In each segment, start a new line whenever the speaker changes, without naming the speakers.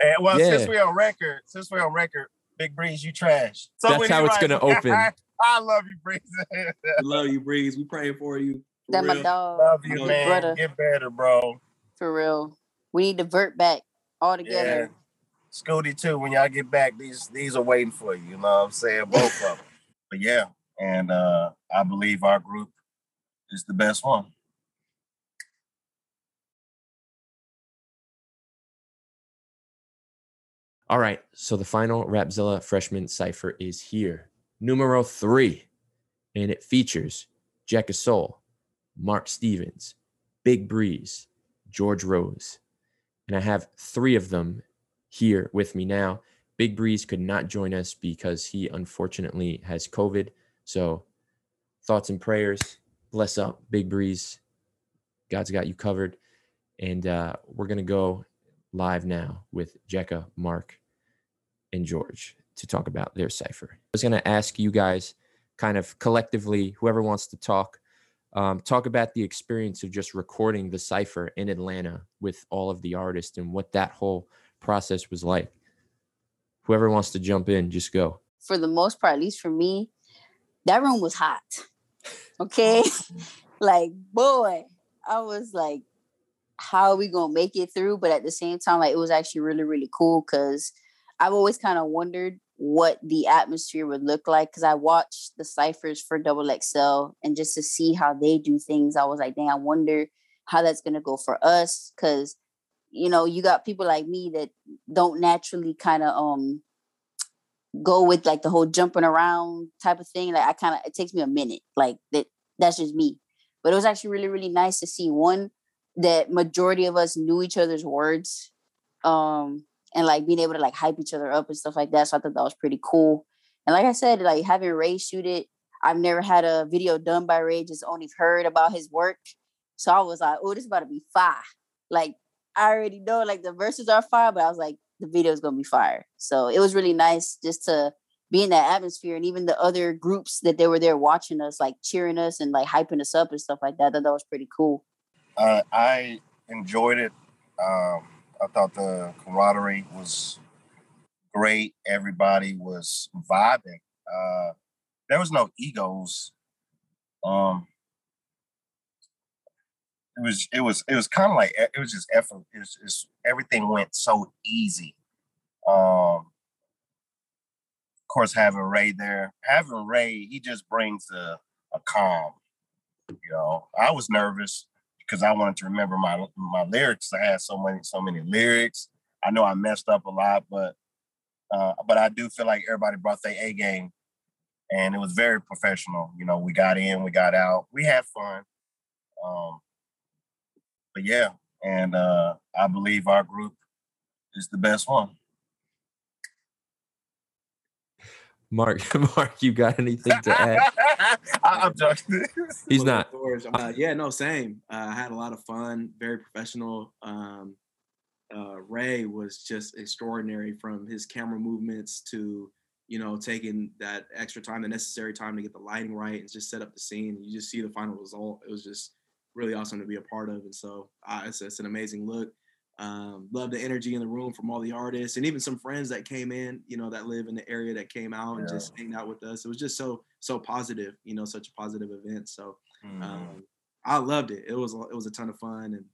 And well,
Yeah.
since we're on record, since we're on record, Big Breeze, you trash. So
That's how
he
it's gonna open.
I love you, Breeze.
We love you, Breeze. We praying for you. For
That my dog.
love you,
Big
man.
brother.
Get better, bro.
For real. We need to vert back all together.
Scooty too. When y'all get back, these these are waiting for you. You know what I'm saying? Both of them. But yeah, and uh I believe our group is the best one.
All right, so the final Rapzilla freshman cipher is here. Numero three, and it features Jack Soul, Mark Stevens, Big Breeze, George Rose. And I have three of them here with me now. Big Breeze could not join us because he unfortunately has COVID. So, thoughts and prayers. Bless up, Big Breeze. God's got you covered. And uh, we're going to go live now with Jekka, Mark, and George to talk about their cipher. I was going to ask you guys, kind of collectively, whoever wants to talk, um, talk about the experience of just recording the cipher in Atlanta with all of the artists and what that whole process was like. Whoever wants to jump in, just go.
For the most part, at least for me, that room was hot. Okay. like, boy, I was like, how are we gonna make it through? But at the same time, like it was actually really, really cool because I've always kind of wondered what the atmosphere would look like because I watched the ciphers for Double XL and just to see how they do things, I was like, dang, I wonder how that's gonna go for us. Cause you know, you got people like me that don't naturally kind of um go with like the whole jumping around type of thing. Like I kind of it takes me a minute. Like that that's just me. But it was actually really, really nice to see one that majority of us knew each other's words. Um and like being able to like hype each other up and stuff like that. So I thought that was pretty cool. And like I said, like having Ray shoot it, I've never had a video done by Ray, just only heard about his work. So I was like, oh, this is about to be fire. Like I already know like the verses are fire, but I was like, the video is gonna be fire. So it was really nice just to be in that atmosphere and even the other groups that they were there watching us, like cheering us and like hyping us up and stuff like that. Thought that was pretty cool.
Uh, I enjoyed it. Um, I thought the camaraderie was great. Everybody was vibing. Uh, there was no egos. Um, it was it was it was kind of like it was just effort. It was just everything went so easy. Um, of course, having Ray there, having Ray, he just brings a a calm. You know, I was nervous because I wanted to remember my my lyrics. I had so many so many lyrics. I know I messed up a lot, but uh, but I do feel like everybody brought their A game, and it was very professional. You know, we got in, we got out, we had fun. Um, but yeah, and uh, I believe our group is the best one.
Mark, Mark, you got anything to add?
I, I'm joking.
He's
Well,
not.
Uh, yeah, no, same. Uh, I had a lot of fun, very professional. Um, uh, Ray was just extraordinary from his camera movements to, you know, taking that extra time, the necessary time to get the lighting right and just set up the scene. You just see the final result. It was just really awesome to be a part of. And so uh, it's, it's an amazing look. Um, love the energy in the room from all the artists and even some friends that came in, you know, that live in the area that came out and
Yeah.
just hanged out with us. It was just so, so positive, you know, such a positive event. So,
Mm.
um, I loved it. It was it was a ton of fun, and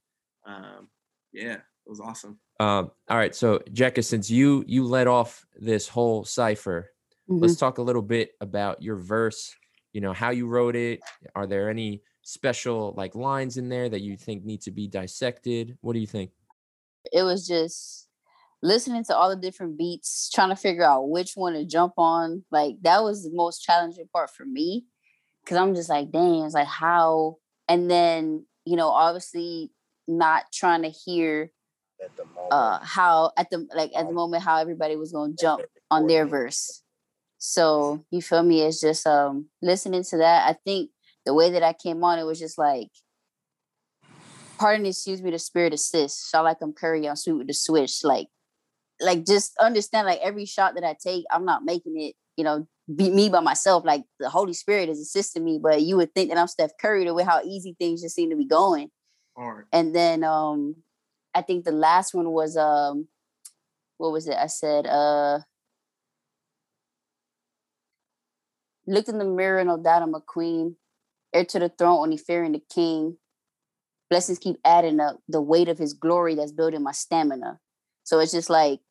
um, yeah, it was awesome.
Um, all right, so Jekka, since you you led off this whole cipher,
Mhm.
let's talk a little bit about your verse. You know how you wrote it. Are there any special like lines in there that you think need to be dissected? What do you think?
It was just listening to all the different beats, trying to figure out which one to jump on. Like that was the most challenging part for me. Cause I'm just like, dang, it's like how and then, you know, obviously not trying to hear
At the moment,
uh how at the like at the moment how everybody was gonna jump on their verse. So you feel me? It's just um listening to that. I think the way that I came on, it was just like, pardon excuse me, the spirit assists. Shot like I'm Curry on sweet with the switch. Like, like just understand like every shot that I take, I'm not making it, you know, be me by myself. Like the Holy Spirit is assisting me, but you would think that I'm Steph Curry the way how easy things just seem to be going.
All right.
And then um I think the last one was um what was it? I said, uh, looked in the mirror, no doubt I'm a queen. Heir to the throne, only fearing the king. Blessings keep adding up the weight of his glory that's building my stamina. So it's just like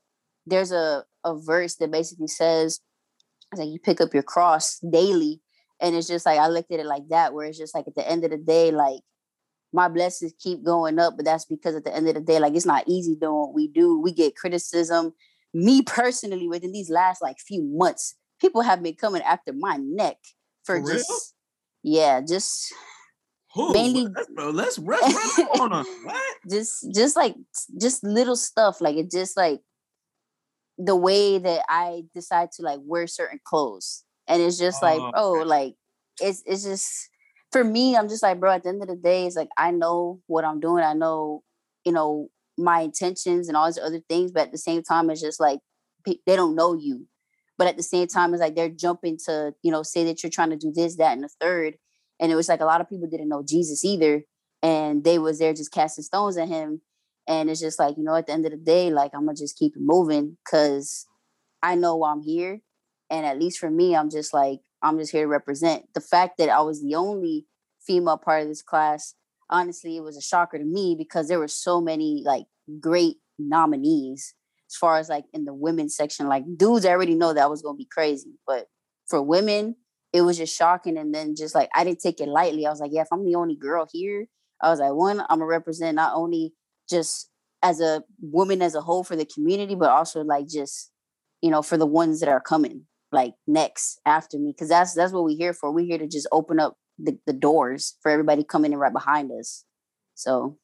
there's a, a verse that basically says, it's like you pick up your cross daily. And it's just like I looked at it like that, where it's just like at the end of the day, like my blessings keep going up, but that's because at the end of the day, like it's not easy doing what we do. We get criticism. Me personally, within these last like few months, people have been coming after my neck for,
For
just
real?
yeah, just
Who?
Mainly-
Let's, bro, let's run, run on 'em. What?
just just like just little stuff like it just like the way that i decide to like wear certain clothes and it's just like
Oh,
oh
okay.
like it's it's just for me i'm just like bro at the end of the day it's like i know what i'm doing i know you know my intentions and all these other things but at the same time it's just like they don't know you but at the same time it's like they're jumping to you know say that you're trying to do this that and the third and it was like a lot of people didn't know jesus either. And they was there just casting stones at him. And it's just like you know at the end of the day like i'm gonna just keep it moving because i know i'm here. And at least for me i'm just like i'm just here to represent. The fact that i was the only female part of this class honestly it was a shocker to me because there were so many like great nominees as far as like in the women's section. Like dudes I already know that was gonna be crazy. But for women it was just shocking and then just like i didn't take it lightly i was like yeah if i'm the only girl here I was like, one, I'm gonna represent not only just as a woman as a whole for the community, but also like just, you know, for the ones that are coming like next after me. Cause that's that's what we're here for. We're here to just open up the, the doors for everybody coming in right behind us. So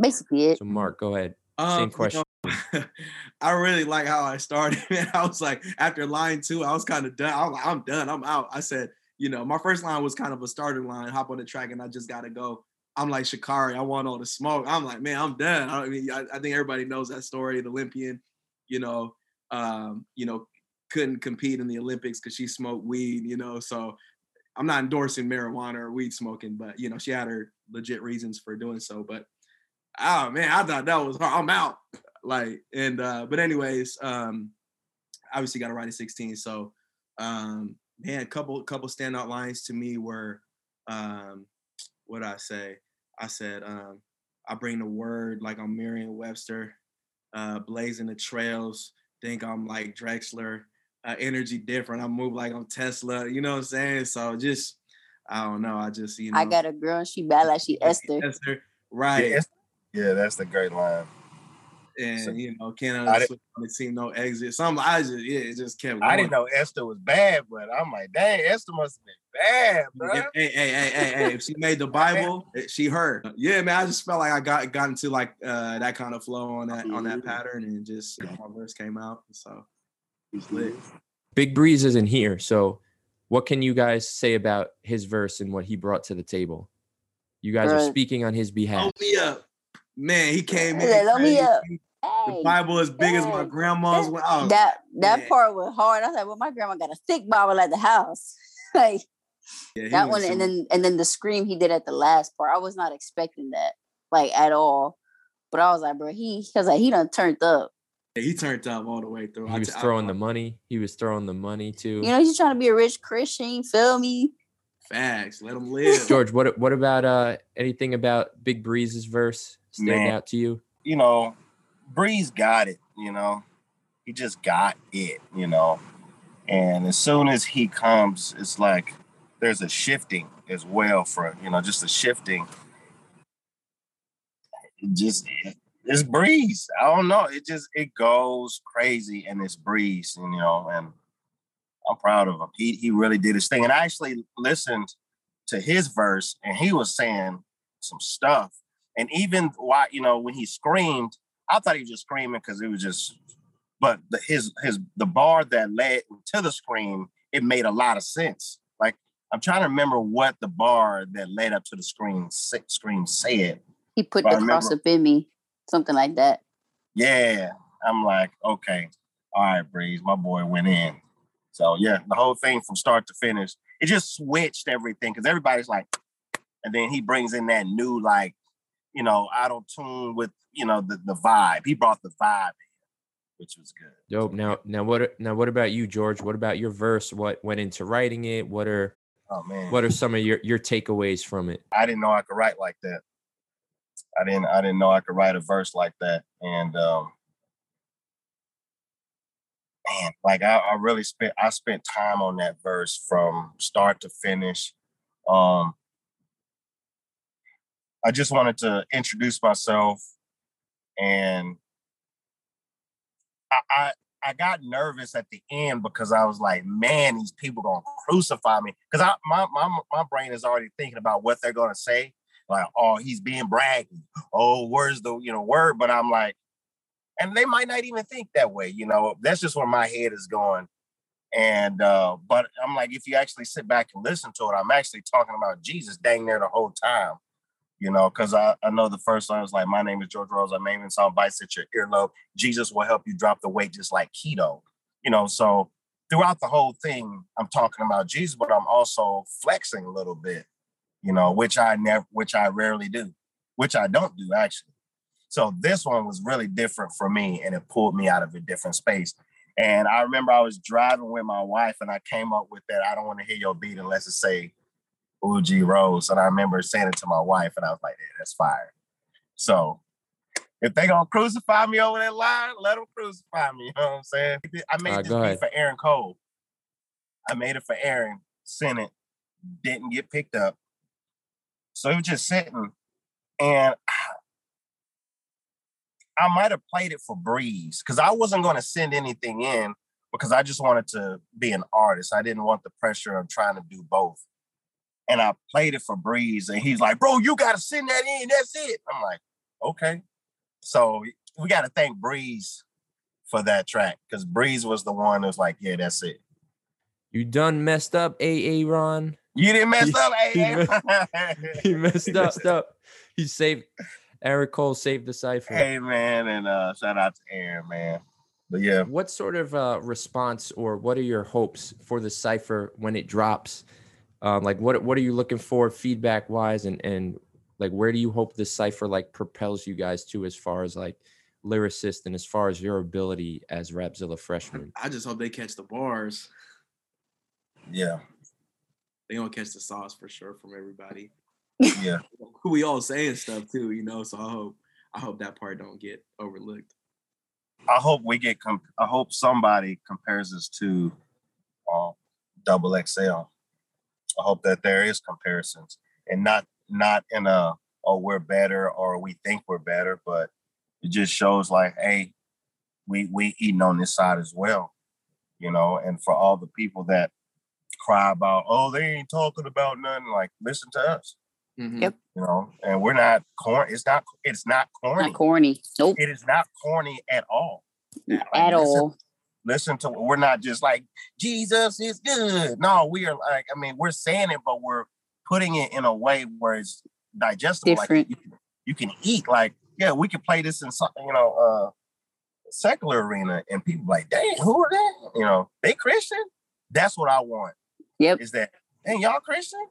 basically it.
So Mark, go ahead.
Um,
Same question.
I really like how I started. Man, I was like, after line two, I was kind of done. I was like, I'm done. I'm out. I said, you know, my first line was kind of a starter line. Hop on the track, and I just gotta go. I'm like Sha'Carri. I want all the smoke. I'm like, man, I'm done. I mean, I, I think everybody knows that story. The Olympian, you know, um, you know, couldn't compete in the Olympics because she smoked weed. You know, so I'm not endorsing marijuana or weed smoking, but you know, she had her legit reasons for doing so. But oh man, I thought that was hard. I'm out. Like, and uh, but anyways, um, obviously got to ride at 16. So um, man, a couple couple standout lines to me were um what I say? I said, um, I bring the word like I'm Merriam Webster, uh, blazing the trails, think I'm like Drexler, uh, energy different. I move like I'm Tesla, you know what I'm saying? So just I don't know. I just you know
I got a girl, she bad like she Esther.
Esther, right?
Yeah, it's- yeah, that's the great line.
And
So-
you know, can't
I
switch on the no exit. Some I just yeah, it just kept.
I didn't know Esther was bad, but I'm like, dang, Esther must have been bad, bro.
If, hey, hey, hey, hey, hey! If she made the Bible, she heard. Yeah, man. I just felt like I got got into like uh that kind of flow on that on that
Mhm.
pattern, and just you know, my verse came out. So it's lit.
Big Breeze isn't here, so what can you guys say about his verse and what he brought to the table? You guys are speaking on his behalf.
Load me up, man. He came in.
Yeah, load me up.
The
Hey,
Bible as big as my grandma's.
That-
Oh,
that that
man.
part was hard. I was like, well, my grandma got a thick Bible at the house. like
yeah,
that
went
one, and then and then the scream he did at the last part. I was not expecting that, like at all. But I was like, bro, he because like he done turned up.
yeah, he turned up all the way through.
He was
t- I-
throwing the money. He was throwing the money too.
You know, he's trying to be a rich Christian. You feel me?
facts. Let him live.
George, what what about uh anything about Big Breeze's verse stand
Man.
out to you?
you know, Breeze got it, you know. He just got it, you know. And as soon as he comes, it's like there's a shifting as well for, you know, just a shifting. It just it's breeze. I don't know. It just it goes crazy and it's breeze, you know, and I'm proud of him. He he really did his thing. And I actually listened to his verse and he was saying some stuff. And even why, you know, when he screamed, I thought he was just screaming because it was just, but the, his his the bar that led to the scream, it made a lot of sense. Like I'm trying to remember what the bar that led up to the scream scream said.
He put
I
the cross up in me, something like that.
Yeah, I'm like, okay, all right, Breeze, my boy went in. So yeah, the whole thing from start to finish, it just switched everything because everybody's like, and then he brings in that new like, you know, auto tune with you know the the vibe. He brought the vibe, in. which was good.
Dope. Now, now what? Now, what about you, George? What about your verse? What went into writing it? What are
Oh man,
what are some of your your takeaways from it?
I didn't know I could write like that. I didn't I didn't know I could write a verse like that. And um man, like I, I really spent I spent time on that verse from start to finish. Um I just wanted to introduce myself and I, I I got nervous at the end because I was like, man, these people gonna crucify me. Because I my, my my brain is already thinking about what they're gonna say. Like, oh, he's being braggy. Oh, where's the you know word? But I'm like, and they might not even think that way, you know. That's just where my head is going. And uh, but I'm like, if you actually sit back and listen to it, I'm actually talking about Jesus dang near the whole time you know, because I, I know the first line was like, My name is George Rose. I'm aiming some bites at your earlobe. Jesus will help you drop the weight just like keto. You know, so throughout the whole thing, I'm talking about Jesus, but I'm also flexing a little bit, you know, which I never which I rarely do, which I don't do actually. So this one was really different for me and it pulled me out of a different space. And I remember I was driving with my wife and I came up with that. I don't want to hear your beat unless it say Uji Rose. And I remember saying it to my wife, and I was like, yeah, that's fire. So if they gonna crucify me over that line, let them crucify me. You know what I'm saying? I made
Uh,
this beat for Aaron Cole. I made it for Aaron, sent it, didn't get picked up. So it was just sitting. And I might have played it for Breeze because I wasn't going to send anything in because I just wanted to be an artist. I didn't want the pressure of trying to do both. And I played it for Breeze, and he's like, "Bro, you got to send that in. That's it." I'm like, "Okay." So we got to thank Breeze for that track because Breeze was the one that was like, "Yeah, that's it."
You done messed up, AA Ron.
You didn't mess
He-
up,
he He messed up. up. He saved Eric Cole saved the cipher.
hey man, and uh, shout out to Aaron, man. But yeah,
What sort of uh, response or what are your hopes for the cipher when it drops? Um, like what what are you looking for feedback wise and and like where do you hope the cipher like propels you guys to as far as like lyricist and as far as your ability as Rapzilla freshman?
I just hope they catch the bars.
yeah,
They gonna catch the sauce for sure from everybody.
yeah.
We all saying stuff too, you know. So I hope I hope that part don't get overlooked.
I hope we get. Comp- I hope somebody compares us to uh, Double XL. I hope that there is comparisons and not not in a oh we're better or we think we're better, but it just shows like hey, we we eating on this side as well, you know. And for all the people that cry about oh they ain't talking about nothing, like listen to us,
Mhm.
Yep.
you know. And we're not corny. It's not. It's not corny.
Not corny. Nope.
It is not corny at all. Like,
at
listen-
all.
Listen to we're not just like Jesus is good. No, we are like, I mean, we're saying it, but we're putting it in a way where it's digestible.
Different.
Like you can, you can eat. Like, yeah, we could play this in some, you know, uh secular arena and people like, dang, who are that? You know, they Christian? That's what I want.
Yep.
Is that dang y'all Christian?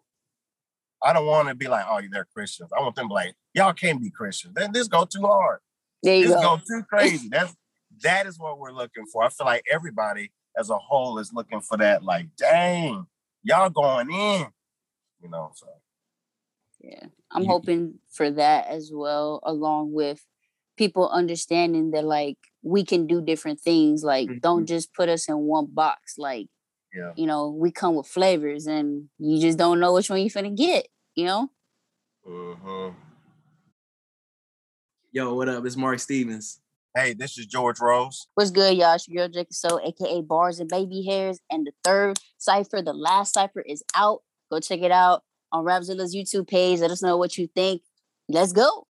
I don't want to be like, oh, they're Christians. I want them to be like, y'all can't be Christians. Then this go too hard
There you
this
go.
go too crazy. That's that is what we're looking for. I feel like everybody as a whole is looking for that. Like, dang, y'all going in, you know. So
Yeah. I'm
You-
hoping for that as well, along with people understanding that like we can do different things. Like, don't just put us in one box. Like,
yeah,
you know, we come with flavors and you just don't know which one you're finna get, you know?
Mhm.
Yo, what up? It's Mark Stevens.
Hey, this is George Rose.
What's good, y'all? It's your girl Jackie So, aka Bars and Baby Hairs. And the third cipher, the last cipher, is out. Go check it out on Rapzilla's YouTube page. Let us know what you think. Let's go.